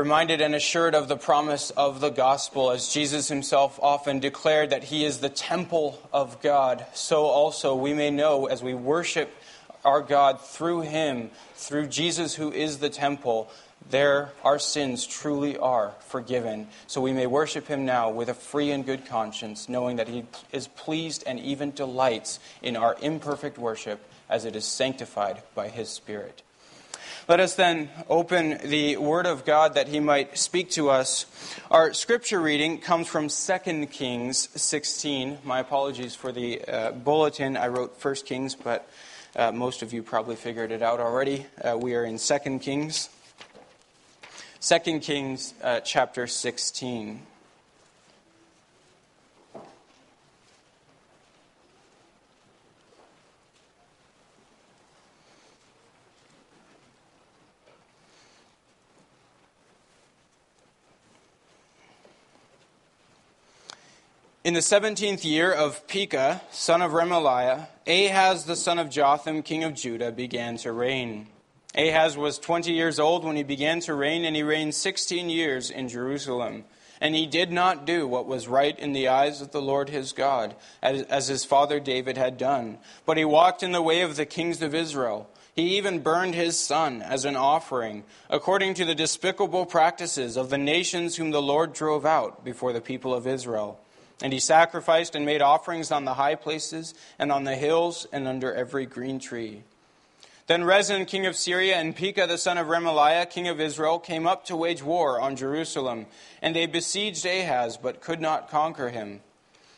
reminded and assured of the promise of the gospel, as Jesus himself often declared that he is the temple of God, so also we may know as we worship our God through him, through Jesus who is the temple, there our sins truly are forgiven. So we may worship him now with a free and good conscience, knowing that he is pleased and even delights in our imperfect worship as it is sanctified by his Spirit. Let us then open the Word of God that He might speak to us. Our scripture reading comes from 2 Kings 16. My apologies for the uh, bulletin. I wrote 1 Kings, but uh, most of you probably figured it out already. Uh, we are in 2 Kings. 2 Kings uh, chapter 16. In the seventeenth year of Pekah, son of Remaliah, Ahaz the son of Jotham, king of Judah, began to reign. Ahaz was twenty years old when he began to reign, and he reigned sixteen years in Jerusalem. And he did not do what was right in the eyes of the Lord his God, as, as his father David had done. But he walked in the way of the kings of Israel. He even burned his son as an offering, according to the despicable practices of the nations whom the Lord drove out before the people of Israel. And he sacrificed and made offerings on the high places and on the hills and under every green tree. Then Rezin, king of Syria, and Pekah, the son of Remaliah, king of Israel, came up to wage war on Jerusalem. And they besieged Ahaz, but could not conquer him.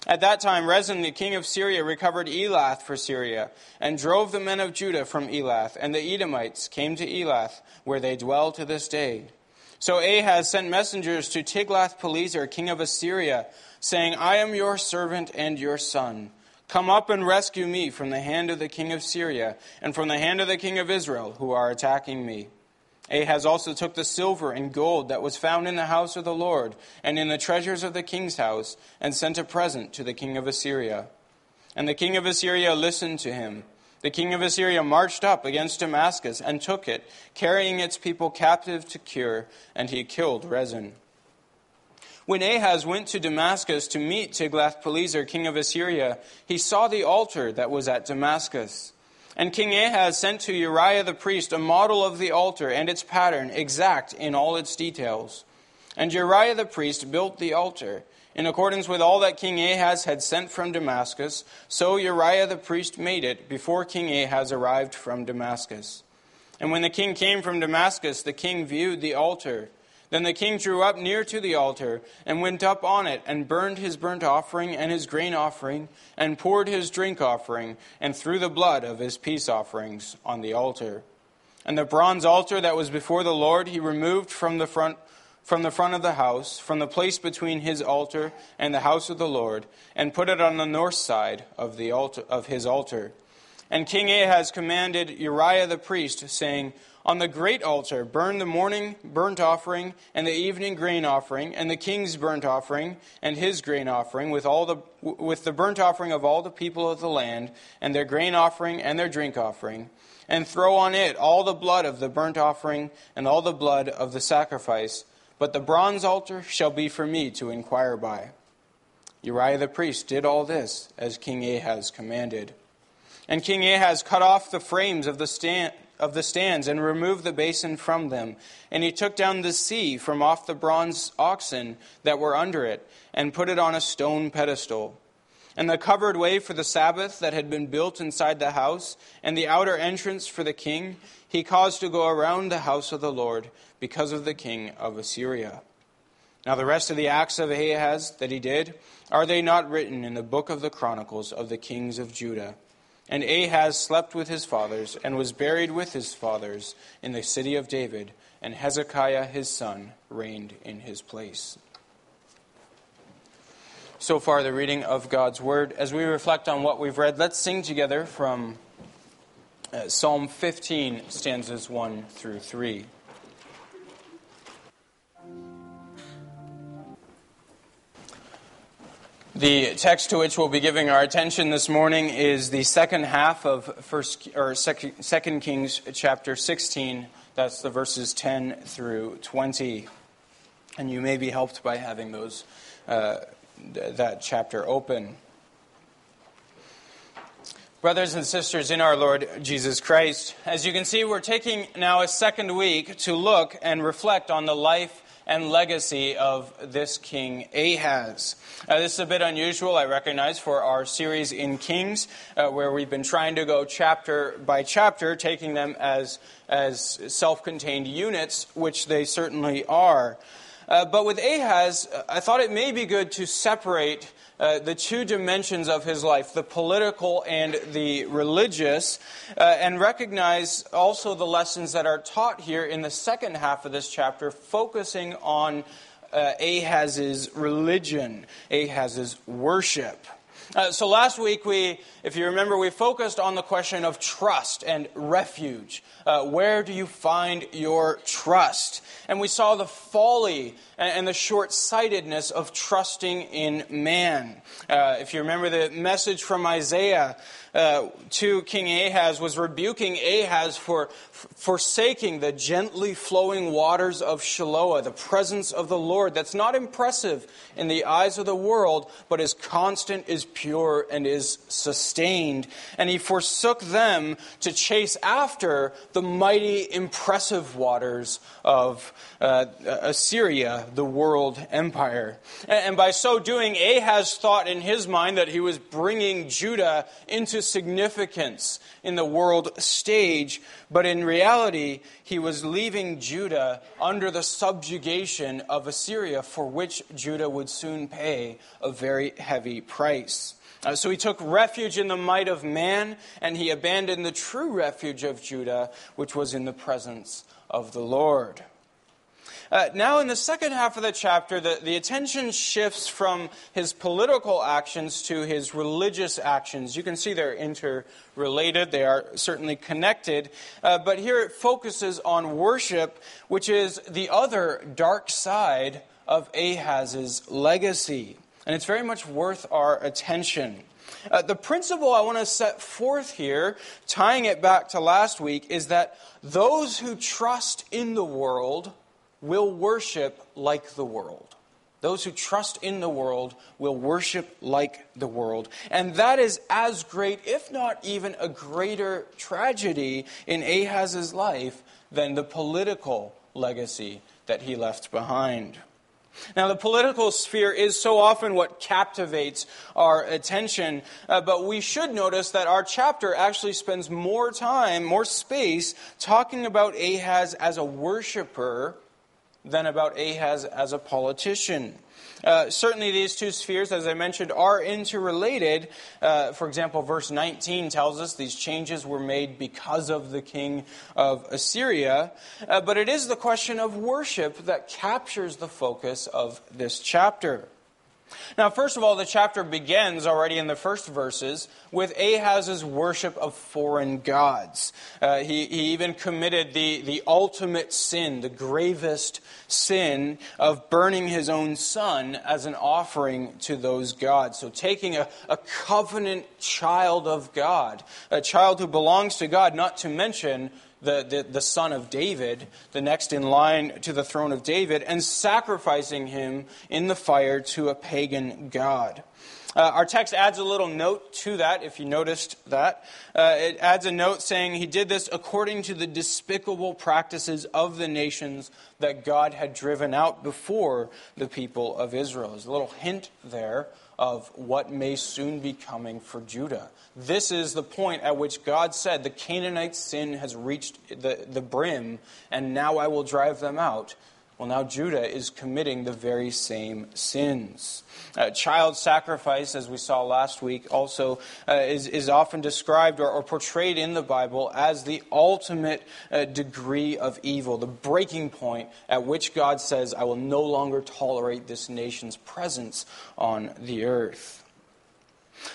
At that time, Rezin, the king of Syria, recovered Elath for Syria, and drove the men of Judah from Elath. And the Edomites came to Elath, where they dwell to this day. So Ahaz sent messengers to Tiglath-Pileser, king of Assyria, saying, I am your servant and your son. Come up and rescue me from the hand of the king of Syria and from the hand of the king of Israel, who are attacking me. Ahaz also took the silver and gold that was found in the house of the Lord and in the treasures of the king's house, and sent a present to the king of Assyria. And the king of Assyria listened to him. The king of Assyria marched up against Damascus and took it, carrying its people captive to Kir, and he killed Rezin. When Ahaz went to Damascus to meet Tiglath-Pileser, king of Assyria, he saw the altar that was at Damascus. And King Ahaz sent to Uriah the priest a model of the altar and its pattern, exact in all its details. And Uriah the priest built the altar. In accordance with all that King Ahaz had sent from Damascus, so Uriah the priest made it before King Ahaz arrived from Damascus. And when the king came from Damascus, the king viewed the altar then the king drew up near to the altar, and went up on it, and burned his burnt offering and his grain offering, and poured his drink offering, and threw the blood of his peace offerings on the altar. And the bronze altar that was before the Lord he removed from the front from the front of the house, from the place between his altar and the house of the Lord, and put it on the north side of the altar of his altar. And King Ahaz commanded Uriah the priest, saying, on the great altar, burn the morning burnt offering and the evening grain offering, and the king's burnt offering and his grain offering, with, all the, with the burnt offering of all the people of the land, and their grain offering and their drink offering. And throw on it all the blood of the burnt offering and all the blood of the sacrifice. But the bronze altar shall be for me to inquire by. Uriah the priest did all this as King Ahaz commanded. And King Ahaz cut off the frames of the stand of the stands and removed the basin from them. And he took down the sea from off the bronze oxen that were under it and put it on a stone pedestal. And the covered way for the Sabbath that had been built inside the house, and the outer entrance for the king, he caused to go around the house of the Lord because of the king of Assyria. Now, the rest of the acts of Ahaz that he did, are they not written in the book of the Chronicles of the kings of Judah? And Ahaz slept with his fathers and was buried with his fathers in the city of David, and Hezekiah his son reigned in his place. So far, the reading of God's word. As we reflect on what we've read, let's sing together from uh, Psalm 15, stanzas 1 through 3. The text to which we'll be giving our attention this morning is the second half of First or Second Kings chapter 16. That's the verses 10 through 20. And you may be helped by having those, uh, th- that chapter open. Brothers and sisters in our Lord Jesus Christ, as you can see, we're taking now a second week to look and reflect on the life and legacy of this king Ahaz. Uh, this is a bit unusual, I recognize, for our series in Kings, uh, where we've been trying to go chapter by chapter, taking them as, as self contained units, which they certainly are. Uh, but with Ahaz, I thought it may be good to separate uh, the two dimensions of his life, the political and the religious, uh, and recognize also the lessons that are taught here in the second half of this chapter, focusing on uh, Ahaz's religion, Ahaz's worship. Uh, so last week, we, if you remember, we focused on the question of trust and refuge. Uh, where do you find your trust? And we saw the folly and, and the short sightedness of trusting in man. Uh, if you remember the message from Isaiah, uh, to King Ahaz was rebuking Ahaz for forsaking the gently flowing waters of Shiloah, the presence of the Lord that's not impressive in the eyes of the world, but is constant, is pure, and is sustained. And he forsook them to chase after the mighty, impressive waters of uh, Assyria, the world empire. And, and by so doing, Ahaz thought in his mind that he was bringing Judah into significance in the world stage, but in reality, he was leaving Judah under the subjugation of Assyria, for which Judah would soon pay a very heavy price. Uh, so he took refuge in the might of man, and he abandoned the true refuge of Judah, which was in the presence of the Lord. Uh, now, in the second half of the chapter, the, the attention shifts from his political actions to his religious actions. You can see they're interrelated, they are certainly connected. Uh, but here it focuses on worship, which is the other dark side of Ahaz's legacy. And it's very much worth our attention. Uh, the principle I want to set forth here, tying it back to last week, is that those who trust in the world will worship like the world. Those who trust in the world will worship like the world. And that is as great, if not even a greater tragedy in Ahaz's life than the political legacy that he left behind. Now, the political sphere is so often what captivates our attention, uh, but we should notice that our chapter actually spends more time, more space, talking about Ahaz as a worshiper than about Ahaz as a politician. Uh, certainly, these two spheres, as I mentioned, are interrelated. Uh, for example, verse 19 tells us these changes were made because of the king of Assyria. Uh, but it is the question of worship that captures the focus of this chapter. Now, first of all, the chapter begins already in the first verses with Ahaz's worship of foreign gods. Uh, he, he even committed the, the ultimate sin, the gravest sin of burning his own son as an offering to those gods. So, taking a, a covenant child of God, a child who belongs to God, not to mention the, the, the, son of David, the next in line to the throne of David, and sacrificing him in the fire to a pagan god. Uh, our text adds a little note to that, if you noticed that. Uh, it adds a note saying he did this according to the despicable practices of the nations that God had driven out before the people of Israel. There's a little hint there of what may soon be coming for Judah. This is the point at which God said, The Canaanite sin has reached the, the brim, and now I will drive them out. Well, now Judah is committing the very same sins. Uh, child sacrifice, as we saw last week, also uh, is, is often described or, or, portrayed in the Bible as the ultimate uh, degree of evil, the breaking point at which God says, I will no longer tolerate this nation's presence on the earth.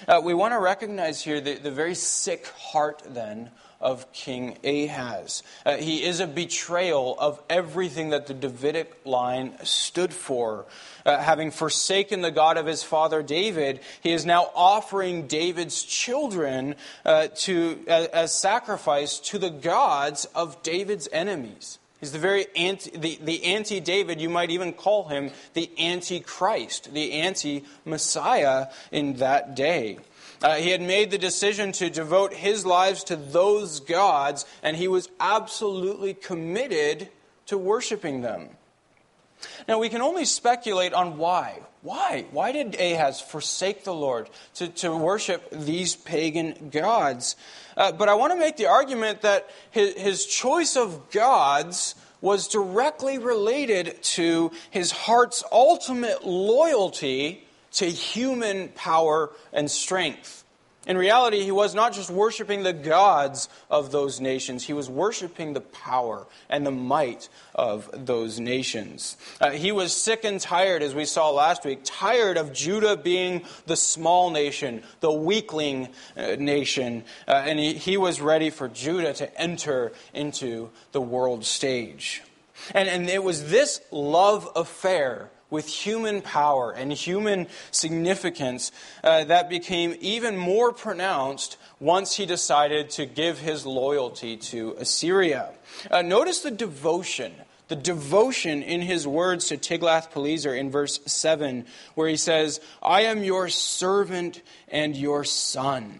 Uh, we want to recognize here the, the very sick heart, then, of King Ahaz. Uh, he is a betrayal of everything that the Davidic line stood for. Uh, having forsaken the God of his father David, he is now offering David's children uh, to, as, sacrifice to the gods of David's enemies. He's the very anti, the, the anti David, you might even call him the anti Christ, the anti Messiah in that day. Uh, he had made the decision to devote his lives to those gods, and he was absolutely committed to worshiping them. Now, we can only speculate on why. Why? Why did Ahaz forsake the Lord to, to worship these pagan gods? Uh, but I want to make the argument that his, his choice of gods was directly related to his heart's ultimate loyalty to human power and strength. In reality, he was not just worshiping the gods of those nations, he was worshiping the power and the might of those nations. Uh, he was sick and tired, as we saw last week, tired of Judah being the small nation, the weakling uh, nation, uh, and he, he was ready for Judah to enter into the world stage. And, and it was this love affair with human power and human significance uh, that became even more pronounced once he decided to give his loyalty to Assyria. Uh, notice the devotion. The devotion in his words to Tiglath-Pileser in verse 7, where he says, I am your servant and your son.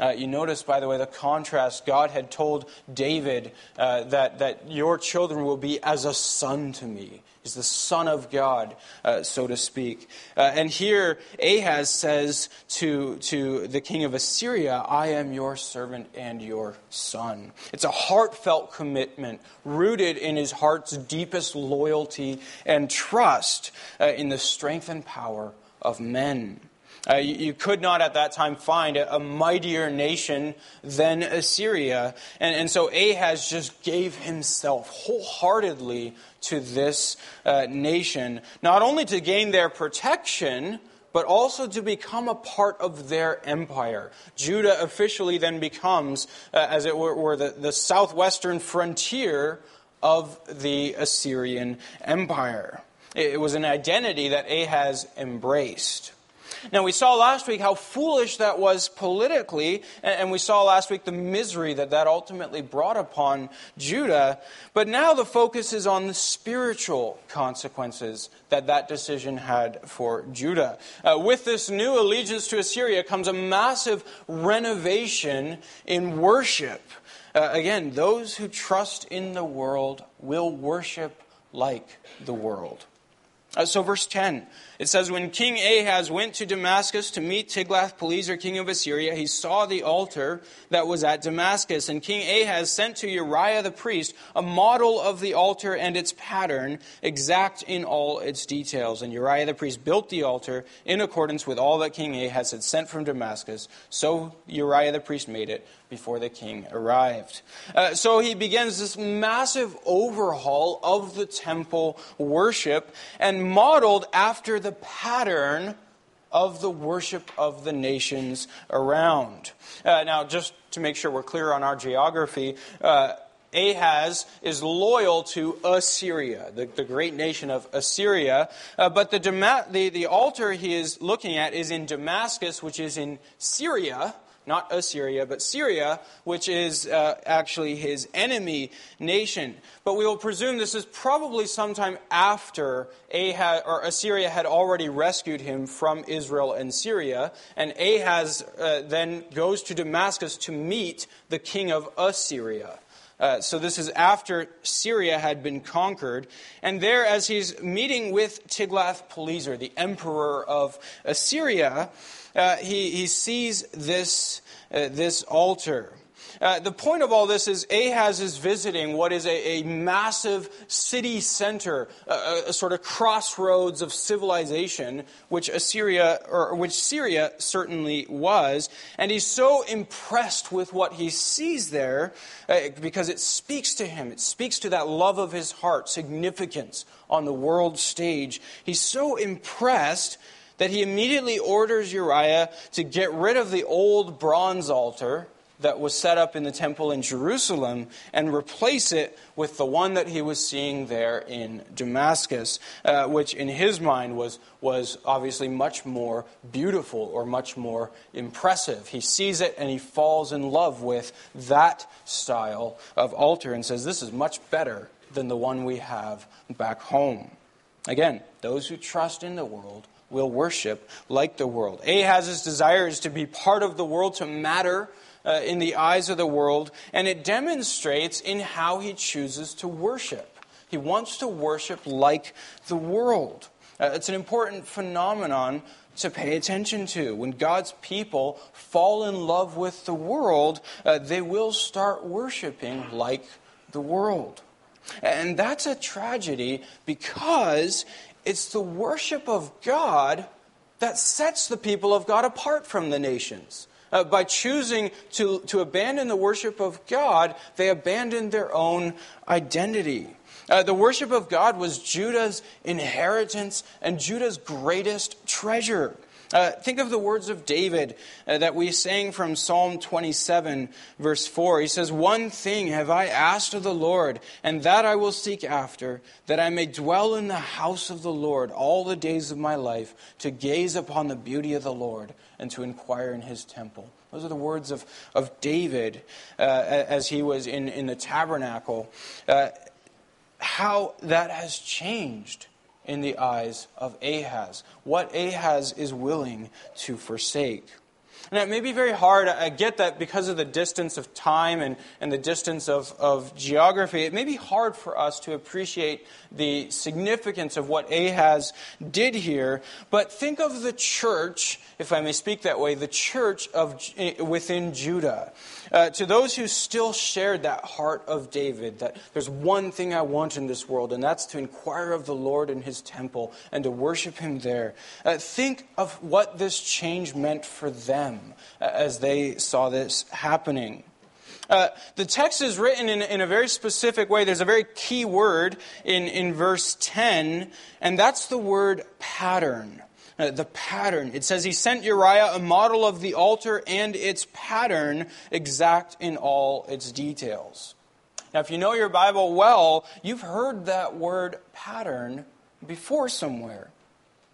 Uh, you notice, by the way, the contrast. God had told David uh, that, that your children will be as a son to me. He's the son of God, uh, so to speak. Uh, and here, Ahaz says to, to the king of Assyria, I am your servant and your son. It's a heartfelt commitment rooted in his heart's deepest loyalty and trust uh, in the strength and power of men. Uh, you, you, could not at that time find a, a mightier nation than Assyria. And, and, so Ahaz just gave himself wholeheartedly to this uh, nation, not only to gain their protection, but also to become a part of their empire. Judah officially then becomes, uh, as it were, were the, the southwestern frontier of the Assyrian Empire. It was an identity that Ahaz embraced. Now, we saw last week how foolish that was politically, and we saw last week the misery that that ultimately brought upon Judah. But now the focus is on the spiritual consequences that that decision had for Judah. Uh, with this new allegiance to Assyria comes a massive renovation in worship. Uh, again, those who trust in the world will worship like the world. Uh, so, verse 10, it says, When King Ahaz went to Damascus to meet Tiglath-Pileser, king of Assyria, he saw the altar that was at Damascus. And King Ahaz sent to Uriah the priest a model of the altar and its pattern, exact in all its details. And Uriah the priest built the altar in accordance with all that King Ahaz had sent from Damascus. So Uriah the priest made it before the king arrived. Uh, so he begins this massive overhaul of the temple worship and modeled after the pattern of the worship of the nations around. Uh, now, just to make sure we're clear on our geography, uh, Ahaz is loyal to Assyria, the, the great nation of Assyria. Uh, but the, the, the altar he is looking at is in Damascus, which is in Syria, not Assyria, but Syria, which is uh, actually his enemy nation. But we will presume this is probably sometime after Ahaz, or Assyria had already rescued him from Israel and Syria, and Ahaz uh, then goes to Damascus to meet the king of Assyria. Uh, so this is after Syria had been conquered. And there, as he's meeting with Tiglath-Pileser, the emperor of Assyria, uh, he, he sees this, uh, this altar. Uh, the point of all this is Ahaz is visiting what is a, a massive city center, a, a, sort of crossroads of civilization, which Assyria or which Syria certainly was, and he's so impressed with what he sees there uh, because it speaks to him. It speaks to that love of his heart, significance on the world stage. He's so impressed that he immediately orders Uriah to get rid of the old bronze altar that was set up in the temple in Jerusalem and replace it with the one that he was seeing there in Damascus, uh, which in his mind was, was obviously much more beautiful or much more impressive. He sees it and he falls in love with that style of altar and says, This is much better than the one we have back home. Again, those who trust in the world will worship like the world. Ahaz's desire is to be part of the world, to matter uh, in the eyes of the world, and it demonstrates in how he chooses to worship. He wants to worship like the world. Uh, it's an important phenomenon to pay attention to. When God's people fall in love with the world, uh, they will start worshiping like the world. And that's a tragedy because it's the worship of God that sets the people of God apart from the nations. Uh, by choosing to, to abandon the worship of God, they abandoned their own identity. Uh, the worship of God was Judah's inheritance and Judah's greatest treasure. Uh, think of the words of David uh, that we sang from Psalm 27, verse 4. He says, One thing have I asked of the Lord, and that I will seek after, that I may dwell in the house of the Lord all the days of my life, to gaze upon the beauty of the Lord and to inquire in his temple. Those are the words of, of David uh, as he was in, in the tabernacle. Uh, how that has changed in the eyes of Ahaz, what Ahaz is willing to forsake. And it may be very hard. I get that because of the distance of time and, and the distance of, of geography, it may be hard for us to appreciate the significance of what Ahaz did here. But think of the church, if I may speak that way, the church of, within Judah. Uh, to those who still shared that heart of David, that there's one thing I want in this world, and that's to inquire of the Lord in his temple and to worship him there. Uh, think of what this change meant for them uh, as they saw this happening. Uh, the text is written in, in, a very specific way. There's a very key word in, in verse 10, and that's the word pattern. Uh, the pattern. It says he sent Uriah a model of the altar and its pattern, exact in all its details. Now, if you know your Bible well, you've heard that word pattern before somewhere.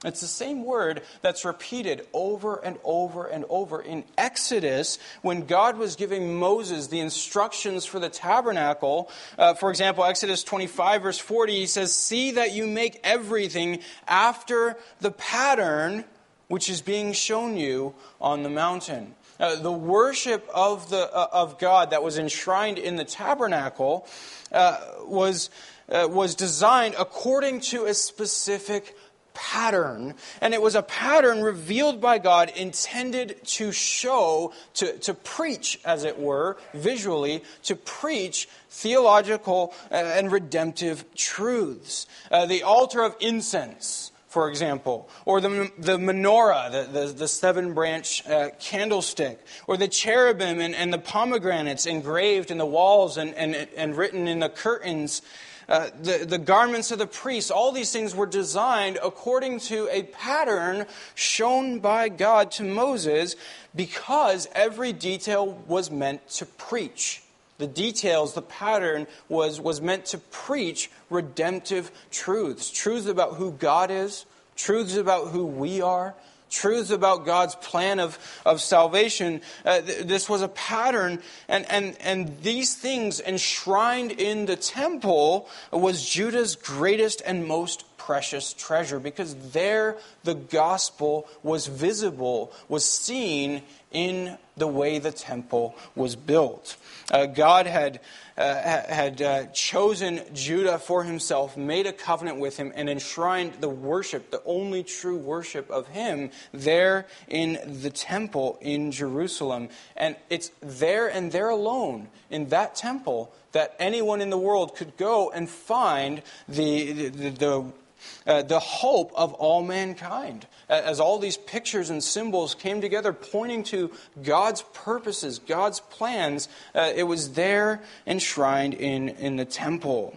It's the same word that's repeated over and over and over in Exodus when God was giving Moses the instructions for the tabernacle. Uh, for example, Exodus 25, verse 40, he says, See that you make everything after the pattern which is being shown you on the mountain. Uh, the worship of, the, uh, of God that was enshrined in the tabernacle uh, was, uh, was designed according to a specific pattern, and it was a pattern revealed by God intended to show, to, to preach, as it were, visually, to preach theological uh, and redemptive truths. Uh, the altar of incense. For example, or the, the menorah, the, the, the seven branch uh, candlestick, or the cherubim and, and the pomegranates engraved in the walls and, and, and written in the curtains uh, the, the garments of the priests, all these things were designed according to a pattern shown by God to Moses because every detail was meant to preach. The details, the pattern was, was meant to preach redemptive truths truths about who God is, truths about who we are, truths about God's plan of, of salvation. Uh, th- this was a pattern, and, and, and these things enshrined in the temple was Judah's greatest and most precious treasure because there the gospel was visible, was seen in the way the temple was built. Uh, God had, uh, had uh, chosen Judah for himself, made a covenant with him, and enshrined the worship, the only true worship of him, there in the temple in Jerusalem. And it's there and there alone, in that temple, that anyone in the world could go and find the, the, the uh, the hope of all mankind. As all these pictures and symbols came together pointing to God's purposes, God's plans, uh, it was there enshrined in, in the temple.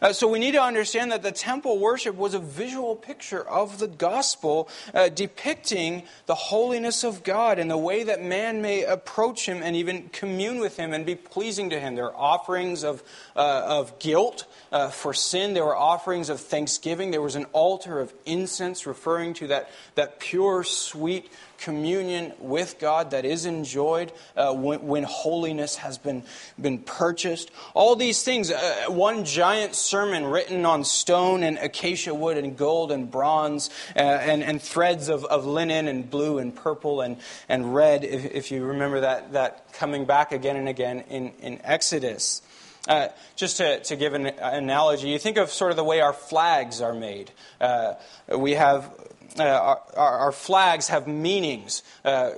Uh, so we need to understand that the temple worship was a visual picture of the gospel uh, depicting the holiness of God and the way that man may approach him and even commune with him and be pleasing to him. There are offerings of, uh, of guilt uh, for sin, there were offerings of thanksgiving, there was an altar of incense referring to that, that pure, sweet communion with God that is enjoyed uh, when, when, holiness has been, been purchased. All these things, uh, one giant sermon written on stone and acacia wood and gold and bronze uh, and, and threads of, of linen and blue and purple and, and red, if, if you remember that, that coming back again and again in, in Exodus. Uh, just to, to give an analogy, you think of sort of the way our flags are made. Uh, we have uh, our, our, flags have meanings. Uh,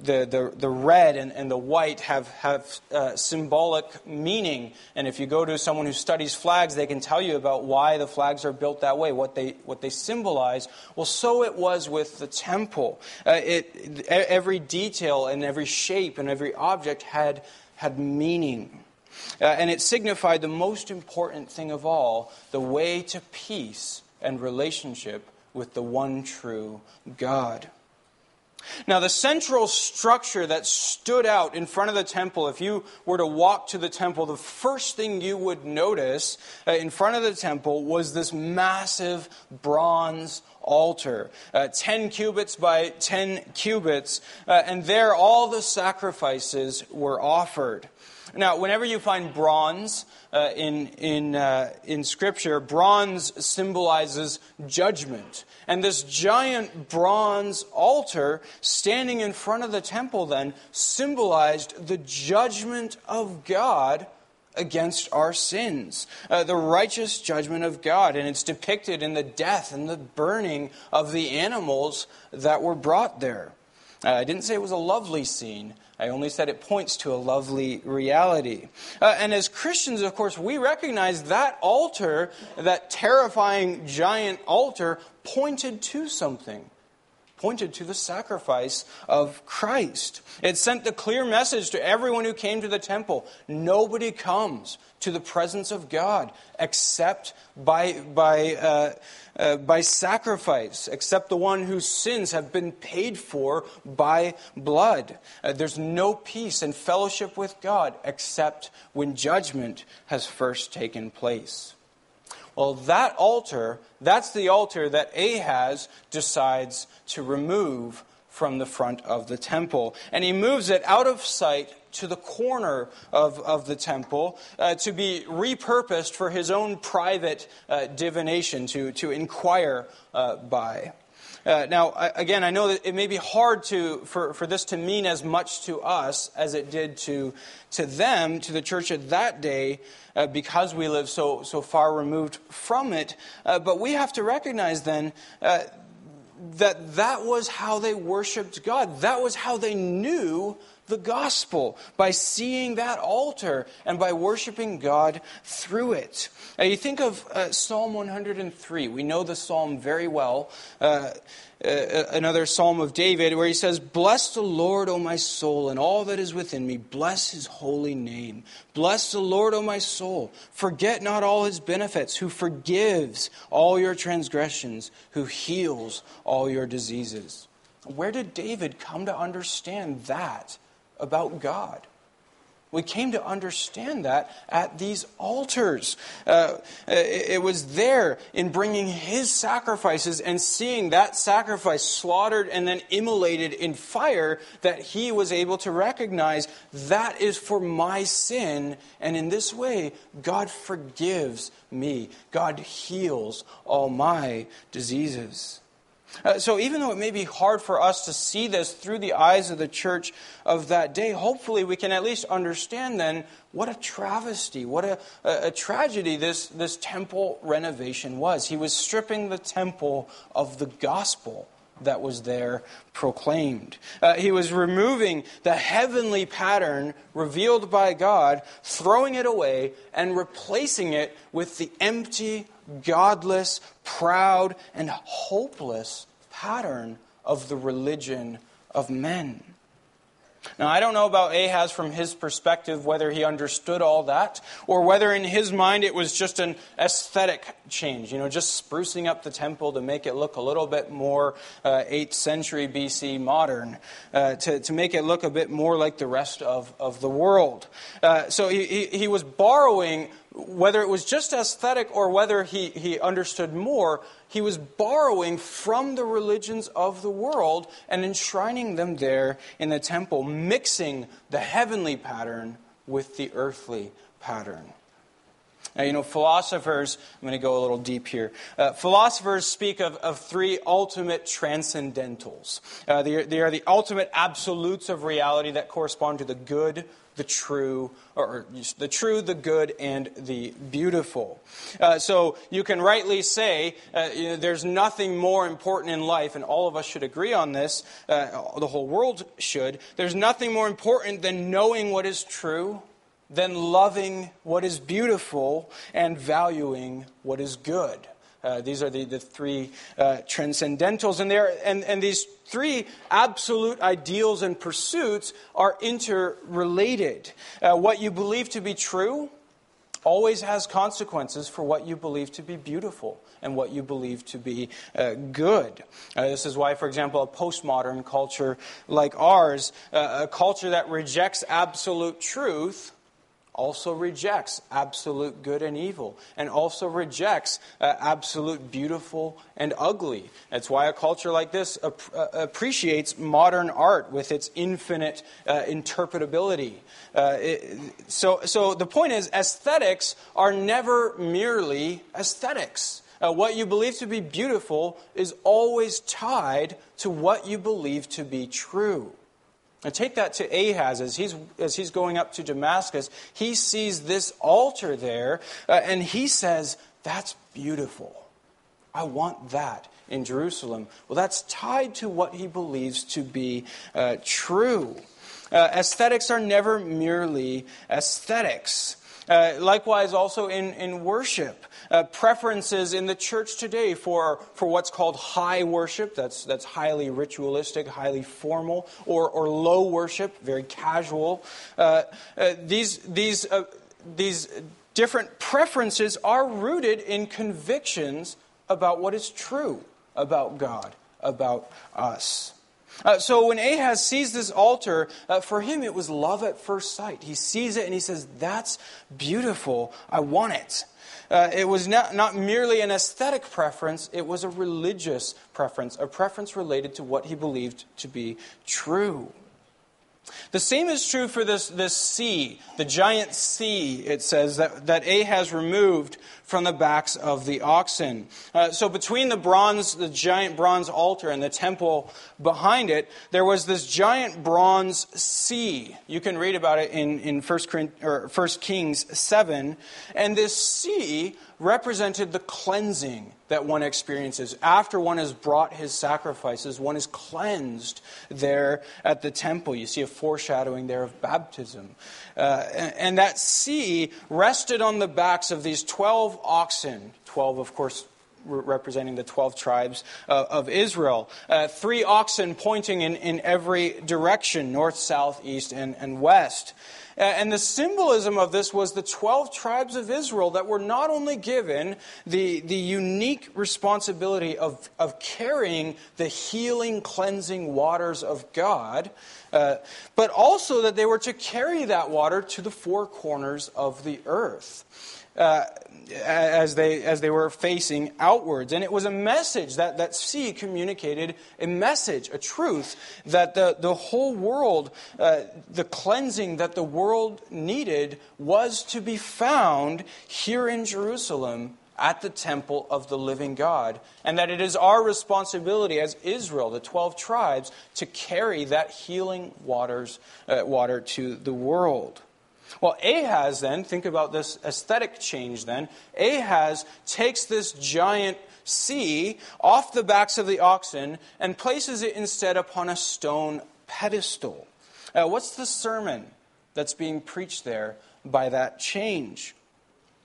the, the, the red and, and the white have, have uh, symbolic meaning. And if you go to someone who studies flags, they can tell you about why the flags are built that way, what they, what they symbolize. Well, so it was with the temple. Uh, it, every detail and every shape and every object had, had meaning. Uh, and it signified the most important thing of all the way to peace and relationship with the one true God. Now, the central structure that stood out in front of the temple, if you were to walk to the temple, the first thing you would notice uh, in front of the temple was this massive bronze altar, uh, 10 cubits by 10 cubits, uh, and there all the sacrifices were offered. Now, whenever you find bronze uh, in, in, uh, in Scripture, bronze symbolizes judgment. And this giant bronze altar standing in front of the temple then symbolized the judgment of God against our sins, uh, the righteous judgment of God. And it's depicted in the death and the burning of the animals that were brought there. Uh, I didn't say it was a lovely scene, I only said it points to a lovely reality. Uh, and as Christians, of course, we recognize that altar, that terrifying giant altar, pointed to something. Pointed to the sacrifice of Christ. It sent the clear message to everyone who came to the temple nobody comes to the presence of God except by, by, uh, uh, by sacrifice, except the one whose sins have been paid for by blood. Uh, there's no peace and fellowship with God except when judgment has first taken place. Well, that altar, that's the altar that Ahaz decides to remove from the front of the temple. And he moves it out of sight to the corner of, of the temple uh, to be repurposed for his own private uh, divination, to, to inquire uh, by. Uh, now, again, I know that it may be hard to, for, for this to mean as much to us as it did to, to them, to the church at that day, uh, because we live so, so far removed from it. Uh, but we have to recognize then that that was how they worshiped God. That was how they knew the gospel by seeing that altar and by worshiping God through it. Now, you think of uh, Psalm 103. We know the psalm very well. Uh, uh, another psalm of David where he says, Bless the Lord, O my soul, and all that is within me. Bless his holy name. Bless the Lord, O my soul. Forget not all his benefits, who forgives all your transgressions, who heals all your diseases. Where did David come to understand that? About God. We came to understand that at these altars. Uh, it was there in bringing his sacrifices and seeing that sacrifice slaughtered and then immolated in fire that he was able to recognize that is for my sin. And in this way, God forgives me, God heals all my diseases. Uh, so, even though it may be hard for us to see this through the eyes of the church of that day, hopefully we can at least understand then what a travesty, what a, a, a tragedy this, this temple renovation was. He was stripping the temple of the gospel that was there proclaimed. Uh, he was removing the heavenly pattern revealed by God, throwing it away, and replacing it with the empty, godless, proud, and hopeless pattern of the religion of men. Now, I don't know about Ahaz from his perspective, whether he understood all that, or whether in his mind it was just an aesthetic change, you know, just sprucing up the temple to make it look a little bit more uh, 8th century BC modern, uh, to, to make it look a bit more like the rest of, of the world. Uh, so he, he, he was borrowing whether it was just aesthetic or whether he, he understood more, he was borrowing from the religions of the world and enshrining them there in the temple, mixing the heavenly pattern with the earthly pattern. Now, you know, philosophers, I'm going to go a little deep here. Uh, philosophers speak of, of three ultimate transcendentals. Uh, they, they are the ultimate absolutes of reality that correspond to the good, the true, or the true, the good, and the beautiful. Uh, so you can rightly say uh, you know, there's nothing more important in life, and all of us should agree on this, uh, the whole world should. There's nothing more important than knowing what is true than loving what is beautiful and valuing what is good. Uh, these are the, the three uh, transcendentals, and, and, and these three absolute ideals and pursuits are interrelated. Uh, what you believe to be true always has consequences for what you believe to be beautiful and what you believe to be uh, good. Uh, this is why, for example, a postmodern culture like ours, uh, a culture that rejects absolute truth, also rejects absolute good and evil, and also rejects uh, absolute beautiful and ugly. That's why a culture like this ap- uh, appreciates modern art with its infinite uh, interpretability. Uh, it, so, so the point is, aesthetics are never merely aesthetics. Uh, what you believe to be beautiful is always tied to what you believe to be true. And take that to Ahaz as he's, as he's going up to Damascus. He sees this altar there, uh, and he says, That's beautiful. I want that in Jerusalem. Well, that's tied to what he believes to be uh, true. Uh, aesthetics are never merely aesthetics. Uh, likewise, also in, in worship, uh, preferences in the church today for, for what's called high worship, that's, that's highly ritualistic, highly formal, or, or low worship, very casual. Uh, uh these, these, uh, these different preferences are rooted in convictions about what is true about God, about us. Uh, so when Ahaz sees this altar, uh, for him it was love at first sight. He sees it and he says, That's beautiful. I want it. Uh, it was not, not merely an aesthetic preference, it was a religious preference, a preference related to what he believed to be true. The same is true for this, this sea, the giant sea, it says, that, that Ahaz removed from the backs of the oxen. Uh, so between the bronze, the giant bronze altar and the temple behind it, there was this giant bronze sea. You can read about it in, in 1, or 1 Kings 7. And this sea represented the cleansing that one experiences. After one has brought his sacrifices, one is cleansed there at the temple. You see a foreshadowing there of baptism. Uh, and, and that sea rested on the backs of these 12 oxen, 12, of course, representing the 12 tribes uh, of Israel. Uh, three oxen pointing in, in every direction north, south, east, and, and west. And the symbolism of this was the 12 tribes of Israel that were not only given the, the unique responsibility of, of carrying the healing, cleansing waters of God, uh, but also that they were to carry that water to the four corners of the earth. Uh, as they, as they were facing outwards. And it was a message that, that sea communicated a message, a truth, that the, the whole world, uh, the cleansing that the world needed was to be found here in Jerusalem at the temple of the living God, and that it is our responsibility as Israel, the 12 tribes, to carry that healing waters, uh, water to the world. Well, Ahaz then, think about this aesthetic change then. Ahaz takes this giant sea off the backs of the oxen and places it instead upon a stone pedestal. Uh, what's the sermon that's being preached there by that change?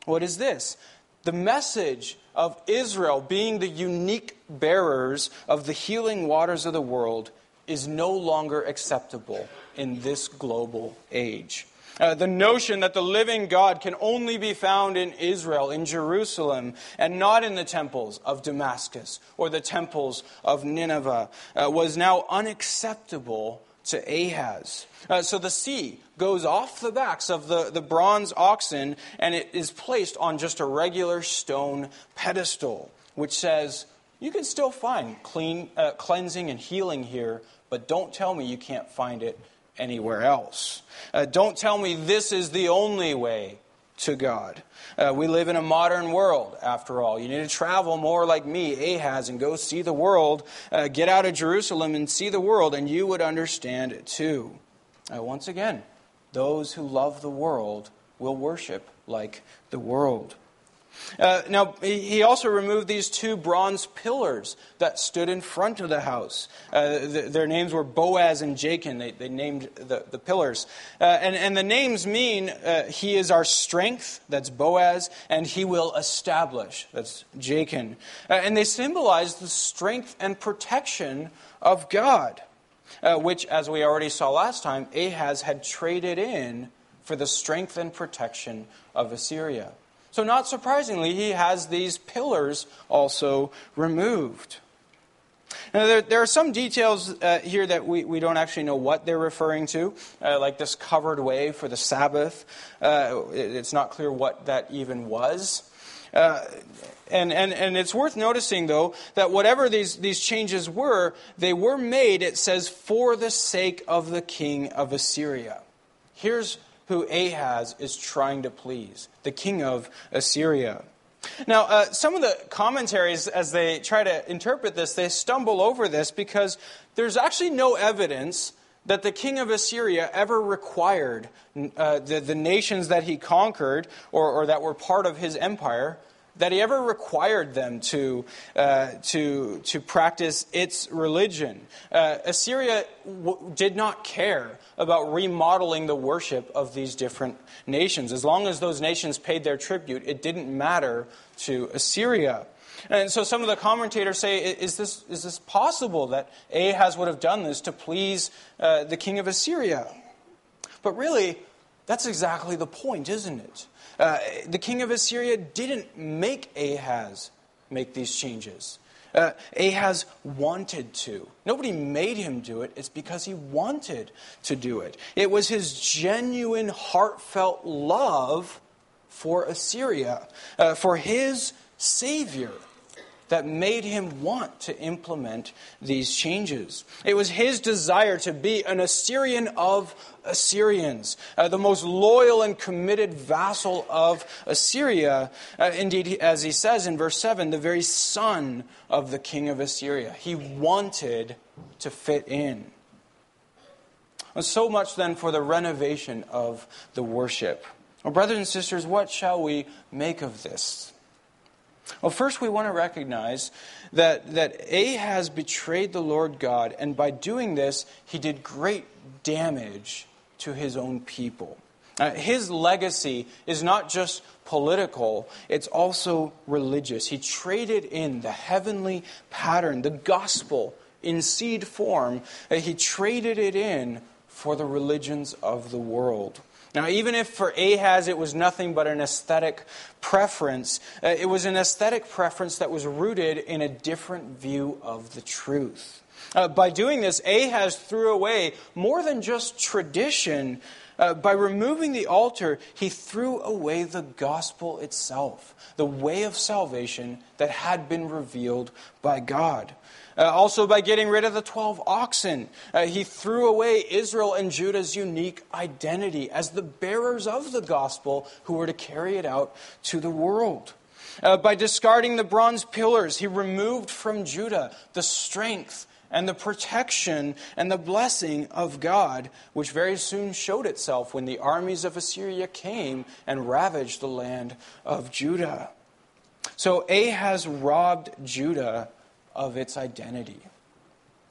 What is this? The message of Israel being the unique bearers of the healing waters of the world is no longer acceptable in this global age. Uh, the notion that the living God can only be found in Israel, in Jerusalem, and not in the temples of Damascus or the temples of Nineveh uh, was now unacceptable to Ahaz. Uh, so the sea goes off the backs of the, the bronze oxen and it is placed on just a regular stone pedestal, which says, You can still find clean, uh, cleansing and healing here, but don't tell me you can't find it anywhere else. Uh, don't tell me this is the only way to God. Uh, we live in a modern world, after all. You need to travel more like me, Ahaz, and go see the world. Uh, get out of Jerusalem and see the world, and you would understand it too. Uh, once again, those who love the world will worship like the world. Uh, now, he also removed these two bronze pillars that stood in front of the house. Uh, the, their names were Boaz and Jachin. They, they named the, the pillars. Uh, and, and the names mean uh, he is our strength, that's Boaz, and he will establish, that's Jachin. Uh, and they symbolize the strength and protection of God, uh, which, as we already saw last time, Ahaz had traded in for the strength and protection of Assyria. So, not surprisingly, he has these pillars also removed. Now, there, there are some details uh, here that we, we don't actually know what they're referring to, uh, like this covered way for the Sabbath. Uh, it, it's not clear what that even was. Uh, and, and, and it's worth noticing, though, that whatever these, these changes were, they were made, it says, for the sake of the king of Assyria. Here's who Ahaz is trying to please, the king of Assyria. Now, uh, some of the commentaries, as they try to interpret this, they stumble over this because there's actually no evidence that the king of Assyria ever required uh, the, the nations that he conquered or, or that were part of his empire that he ever required them to, uh, to, to practice its religion. Uh, Assyria w- did not care about remodeling the worship of these different nations. As long as those nations paid their tribute, it didn't matter to Assyria. And so some of the commentators say, is this, is this possible that Ahaz would have done this to please uh, the king of Assyria? But really, that's exactly the point, isn't it? Uh, the king of Assyria didn't make Ahaz make these changes. Uh, Ahaz wanted to. Nobody made him do it. It's because he wanted to do it. It was his genuine, heartfelt love for Assyria, uh, for his Savior that made him want to implement these changes. It was his desire to be an Assyrian of Assyrians, uh, the most loyal and committed vassal of Assyria. Uh, indeed, as he says in verse 7, the very son of the king of Assyria. He wanted to fit in. So much then for the renovation of the worship. Well, brothers and sisters, what shall we make of this? Well, first we want to recognize that, that Ahaz betrayed the Lord God, and by doing this, he did great damage to his own people. Uh, his legacy is not just political, it's also religious. He traded in the heavenly pattern, the gospel in seed form, uh, he traded it in for the religions of the world. Now, even if for Ahaz it was nothing but an aesthetic preference, uh, it was an aesthetic preference that was rooted in a different view of the truth. Uh, by doing this, Ahaz threw away more than just tradition. Uh, by removing the altar, he threw away the gospel itself, the way of salvation that had been revealed by God. Uh, also, by getting rid of the 12 oxen, uh, he threw away Israel and Judah's unique identity as the bearers of the gospel who were to carry it out to the world. Uh, by discarding the bronze pillars, he removed from Judah the strength and the protection and the blessing of God, which very soon showed itself when the armies of Assyria came and ravaged the land of Judah. So Ahaz robbed Judah of its identity.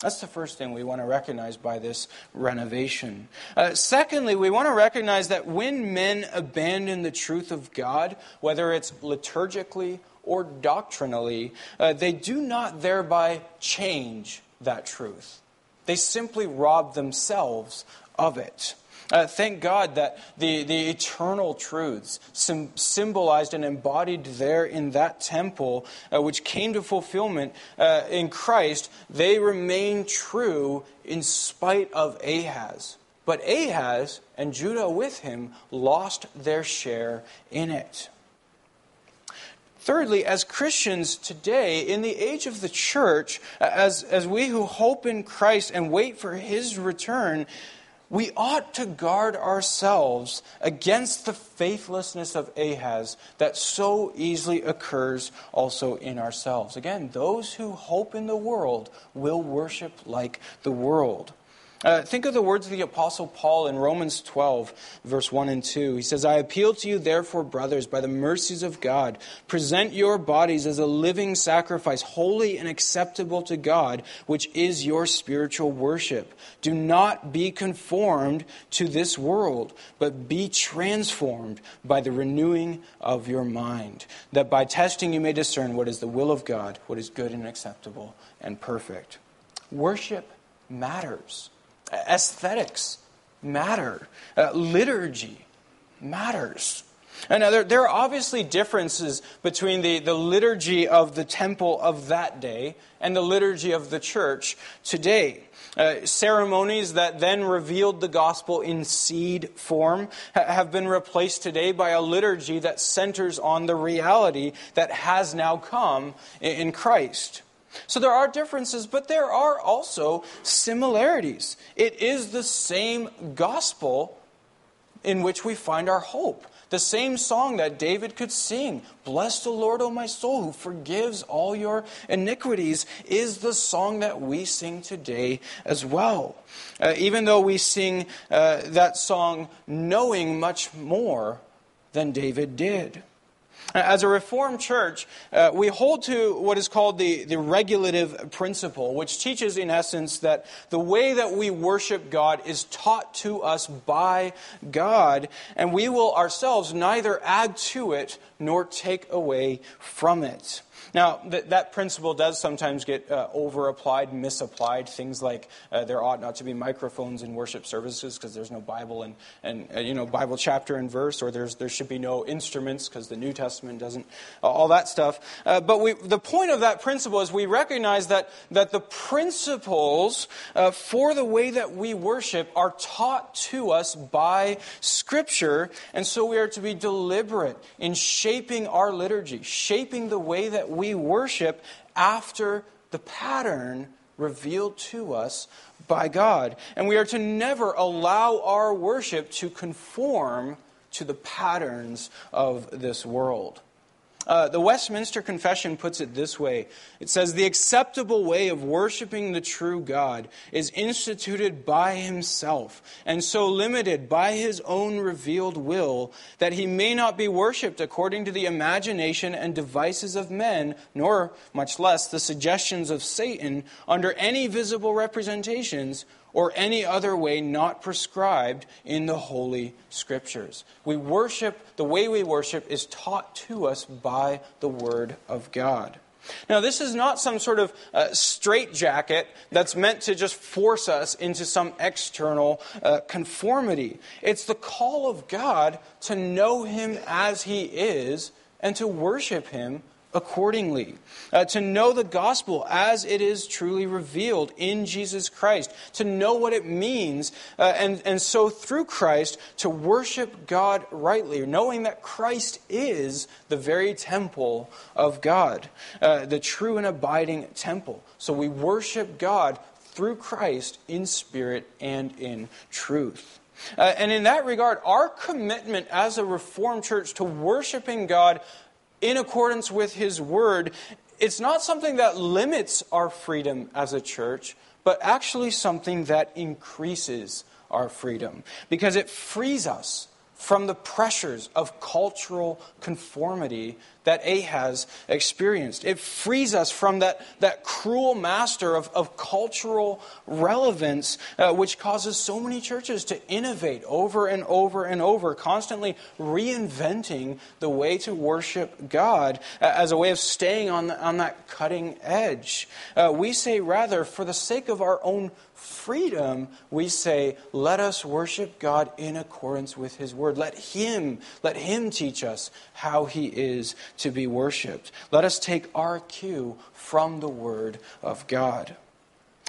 That's the first thing we want to recognize by this renovation. Uh, secondly, we want to recognize that when men abandon the truth of God, whether it's liturgically or doctrinally, uh, they do not thereby change that truth. They simply rob themselves of it. Uh, thank God that the, the eternal truths sim- symbolized and embodied there in that temple, uh, which came to fulfillment uh, in Christ, they remain true in spite of Ahaz. But Ahaz and Judah with him lost their share in it. Thirdly, as Christians today, in the age of the church, as, as we who hope in Christ and wait for his return, we ought to guard ourselves against the faithlessness of Ahaz that so easily occurs also in ourselves. Again, those who hope in the world will worship like the world. Uh, think of the words of the Apostle Paul in Romans 12, verse 1 and 2. He says, I appeal to you, therefore, brothers, by the mercies of God, present your bodies as a living sacrifice, holy and acceptable to God, which is your spiritual worship. Do not be conformed to this world, but be transformed by the renewing of your mind, that by testing you may discern what is the will of God, what is good and acceptable and perfect. Worship matters. Aesthetics matter. Uh, liturgy matters. And now there, there, are obviously differences between the, the liturgy of the temple of that day and the liturgy of the church today. Uh, ceremonies that then revealed the gospel in seed form ha- have been replaced today by a liturgy that centers on the reality that has now come in, in Christ. So there are differences, but there are also similarities. It is the same gospel in which we find our hope. The same song that David could sing, Bless the Lord, O my soul, who forgives all your iniquities, is the song that we sing today as well. Uh, even though we sing uh, that song knowing much more than David did. As a Reformed church, uh, we hold to what is called the, the regulative principle, which teaches, in essence, that the way that we worship God is taught to us by God, and we will ourselves neither add to it nor take away from it. Now, th- that principle does sometimes get uh, over applied, misapplied. Things like uh, there ought not to be microphones in worship services because there's no Bible and, and uh, you know, Bible chapter and verse, or there's, there should be no instruments because the New Testament doesn't, all that stuff. Uh, but we, the point of that principle is we recognize that, that the principles uh, for the way that we worship are taught to us by Scripture, and so we are to be deliberate in shaping our liturgy, shaping the way that we we worship after the pattern revealed to us by God. And we are to never allow our worship to conform to the patterns of this world. Uh, the Westminster Confession puts it this way. It says, The acceptable way of worshiping the true God is instituted by himself, and so limited by his own revealed will, that he may not be worshiped according to the imagination and devices of men, nor, much less, the suggestions of Satan, under any visible representations or any other way not prescribed in the Holy Scriptures. We worship, the way we worship is taught to us by the Word of God. Now, this is not some sort of uh, straitjacket that's meant to just force us into some external uh, conformity. It's the call of God to know Him as He is and to worship Him accordingly. Uh, to know the gospel as it is truly revealed in Jesus Christ. To know what it means. Uh, and, and so through Christ, to worship God rightly, knowing that Christ is the very temple of God, uh, the true and abiding temple. So we worship God through Christ in spirit and in truth. Uh, and in that regard, our commitment as a Reformed church to worshiping God in accordance with His Word, it's not something that limits our freedom as a church, but actually something that increases our freedom. Because it frees us from the pressures of cultural conformity that Ahaz experienced. It frees us from that, that cruel master of, of cultural relevance, uh, which causes so many churches to innovate over and over and over, constantly reinventing the way to worship God uh, as a way of staying on, the, on that cutting edge. Uh, we say, rather, for the sake of our own freedom, we say, let us worship God in accordance with His Word. Let Him, let Him teach us how He is to be worshiped. Let us take our cue from the Word of God.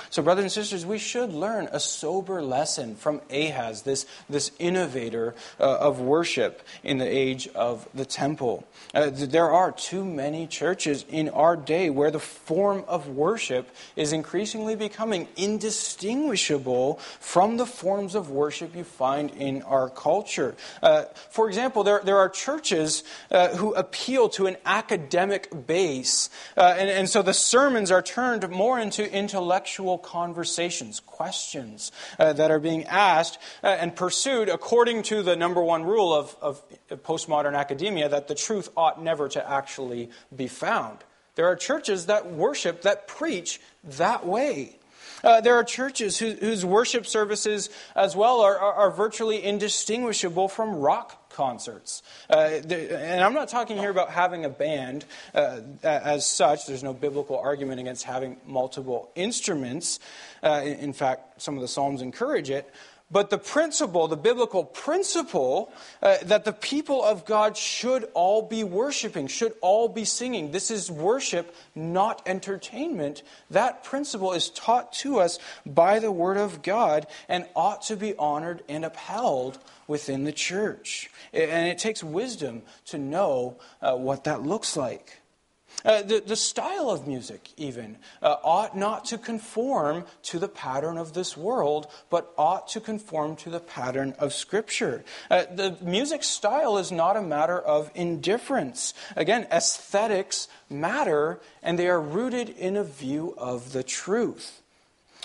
So, brothers and sisters, we should learn a sober lesson from Ahaz, this, this innovator uh, of worship in the age of the temple. Uh, there are too many churches in our day where the form of worship is increasingly becoming indistinguishable from the forms of worship you find in our culture. Uh, for example, there, there are churches uh, who appeal to an academic base, uh, and, and so the sermons are turned more into intellectual conversations, questions uh, that are being asked uh, and pursued according to the number one rule of, of postmodern academia that the truth ought never to actually be found. There are churches that worship, that preach that way. Uh, there are churches who, whose worship services as well are, are, are virtually indistinguishable from rock concerts. Uh, and I'm not talking here about having a band uh, as such. There's no biblical argument against having multiple instruments. Uh, in fact, some of the Psalms encourage it. But the principle, the biblical principle, uh, that the people of God should all be worshiping, should all be singing. This is worship, not entertainment. That principle is taught to us by the Word of God and ought to be honored and upheld within the church. And it takes wisdom to know uh, what that looks like. Uh, the, the style of music, even, uh, ought not to conform to the pattern of this world, but ought to conform to the pattern of Scripture. Uh, the music style is not a matter of indifference. Again, aesthetics matter, and they are rooted in a view of the truth.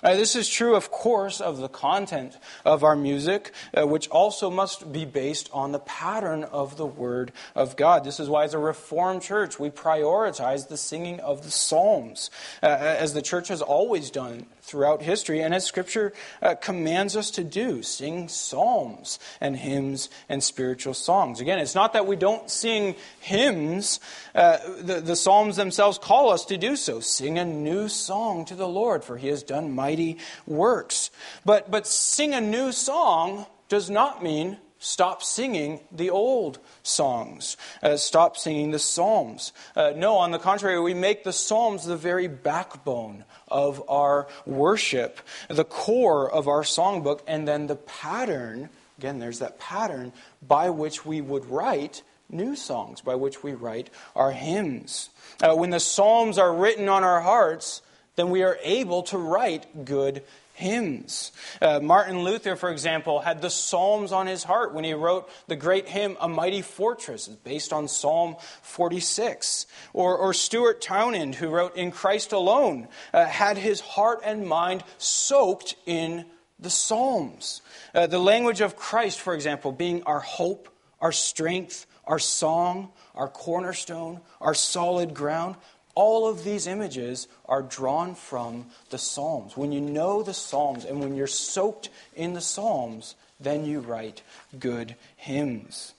Uh, this is true, of course, of the content of our music, uh, which also must be based on the pattern of the Word of God. This is why, as a Reformed church, we prioritize the singing of the Psalms, uh, as the church has always done throughout history, and as Scripture uh, commands us to do sing psalms and hymns and spiritual songs. Again, it's not that we don't sing hymns, uh, the, the Psalms themselves call us to do so. Sing a new song to the Lord, for he has done mighty works. But, but sing a new song does not mean stop singing the old songs, uh, stop singing the psalms. Uh, no, on the contrary, we make the psalms the very backbone of our worship, the core of our songbook, and then the pattern. Again, there's that pattern by which we would write new songs, by which we write our hymns. Uh, when the Psalms are written on our hearts, then we are able to write good hymns. Uh, Martin Luther, for example, had the Psalms on his heart when he wrote the great hymn, A Mighty Fortress, based on Psalm 46. Or, or Stuart Townend, who wrote In Christ Alone, uh, had his heart and mind soaked in the Psalms. Uh, the language of Christ, for example, being our hope, our strength, our song, our cornerstone, our solid ground, all of these images are drawn from the Psalms. When you know the Psalms and when you're soaked in the Psalms, then you write good hymns.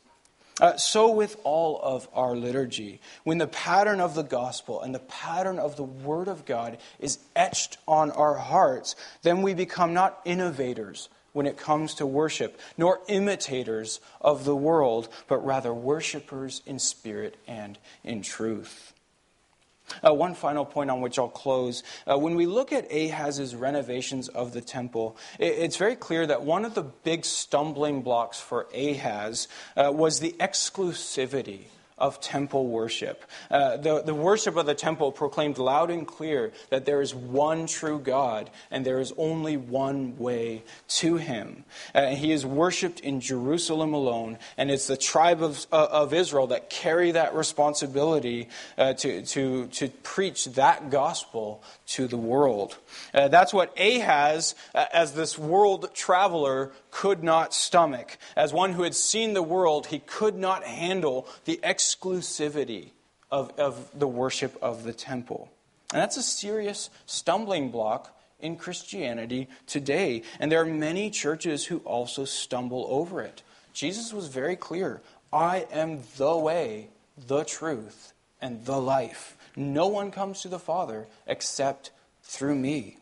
Uh, so, with all of our liturgy, when the pattern of the gospel and the pattern of the Word of God is etched on our hearts, then we become not innovators when it comes to worship, nor imitators of the world, but rather worshipers in spirit and in truth. Uh, one final point on which I'll close. Uh, when we look at Ahaz's renovations of the temple, it, it's very clear that one of the big stumbling blocks for Ahaz uh, was the exclusivity of temple worship. Uh, the, the worship of the temple proclaimed loud and clear that there is one true God and there is only one way to him. Uh, he is worshiped in Jerusalem alone, and it's the tribe of, uh, of Israel that carry that responsibility uh, to, to, to preach that gospel to the world. Uh, that's what Ahaz, uh, as this world traveler, could not stomach. As one who had seen the world, he could not handle the exclusivity of, of the worship of the temple. And that's a serious stumbling block in Christianity today. And there are many churches who also stumble over it. Jesus was very clear I am the way, the truth, and the life. No one comes to the Father except through me.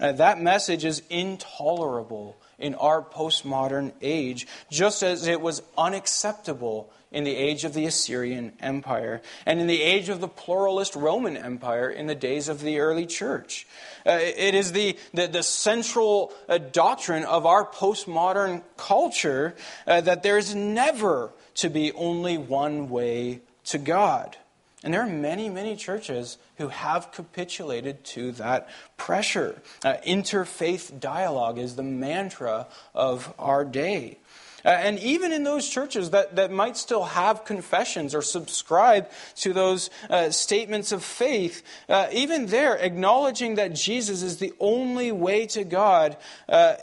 Uh, that message is intolerable in our postmodern age, just as it was unacceptable in the age of the Assyrian Empire and in the age of the pluralist Roman Empire in the days of the early church. Uh, it is the, the, the central uh, doctrine of our postmodern culture uh, that there is never to be only one way to God. And there are many, many churches who have capitulated to that pressure. Uh, interfaith dialogue is the mantra of our day. Uh, and even in those churches that, that might still have confessions or subscribe to those uh, statements of faith, uh, even there, acknowledging that Jesus is the only way to God uh,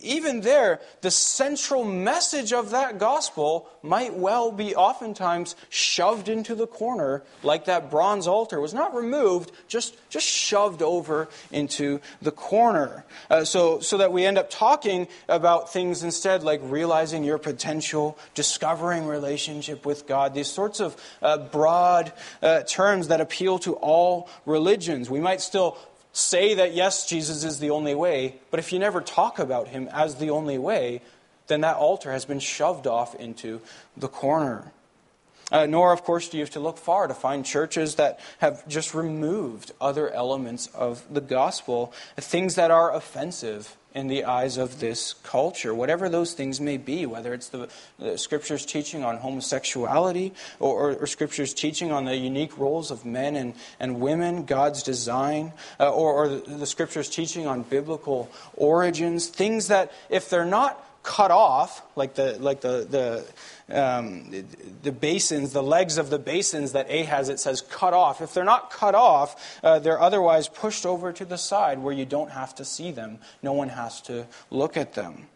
even there, the central message of that gospel might well be oftentimes shoved into the corner, like that bronze altar was not removed, just, just shoved over into the corner. Uh, so, so that we end up talking about things instead like realizing your potential, discovering relationship with God, these sorts of uh, broad uh, terms that appeal to all religions. We might still say that, yes, Jesus is the only way, but if you never talk about him as the only way, then that altar has been shoved off into the corner. Uh, nor, of course, do you have to look far to find churches that have just removed other elements of the gospel, things that are offensive in the eyes of this culture, whatever those things may be, whether it's the, the scripture's teaching on homosexuality or, or, or, scripture's teaching on the unique roles of men and, and women, God's design, uh, or, or the, the scripture's teaching on biblical origins, things that, if they're not cut off, like the, like the, the um, the basins, the legs of the basins that Ahaz, it says, cut off. If they're not cut off, uh, they're otherwise pushed over to the side where you don't have to see them. No one has to look at them.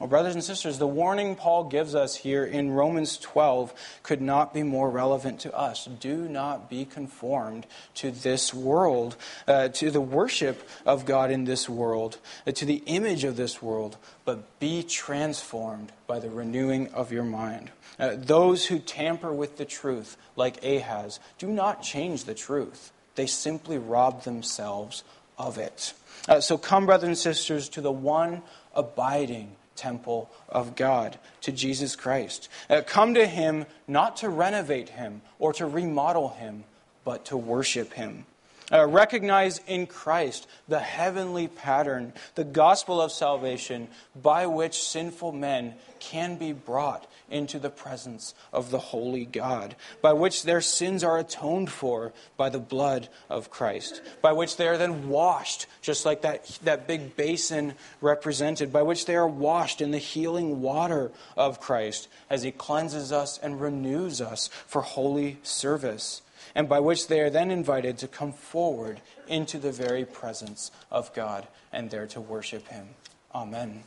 Well, brothers and sisters, the warning Paul gives us here in Romans 12 could not be more relevant to us. Do not be conformed to this world, uh, to the worship of God in this world, uh, to the image of this world, but be transformed by the renewing of your mind. Uh, those who tamper with the truth, like Ahaz, do not change the truth, they simply rob themselves of it. Uh, so come, brothers and sisters, to the one abiding temple of God, to Jesus Christ. Uh, come to Him not to renovate Him or to remodel Him, but to worship Him. Uh, recognize in Christ the heavenly pattern, the gospel of salvation by which sinful men can be brought into the presence of the holy God, by which their sins are atoned for by the blood of Christ, by which they are then washed, just like that, that big basin represented, by which they are washed in the healing water of Christ as he cleanses us and renews us for holy service and by which they are then invited to come forward into the very presence of God and there to worship Him. Amen.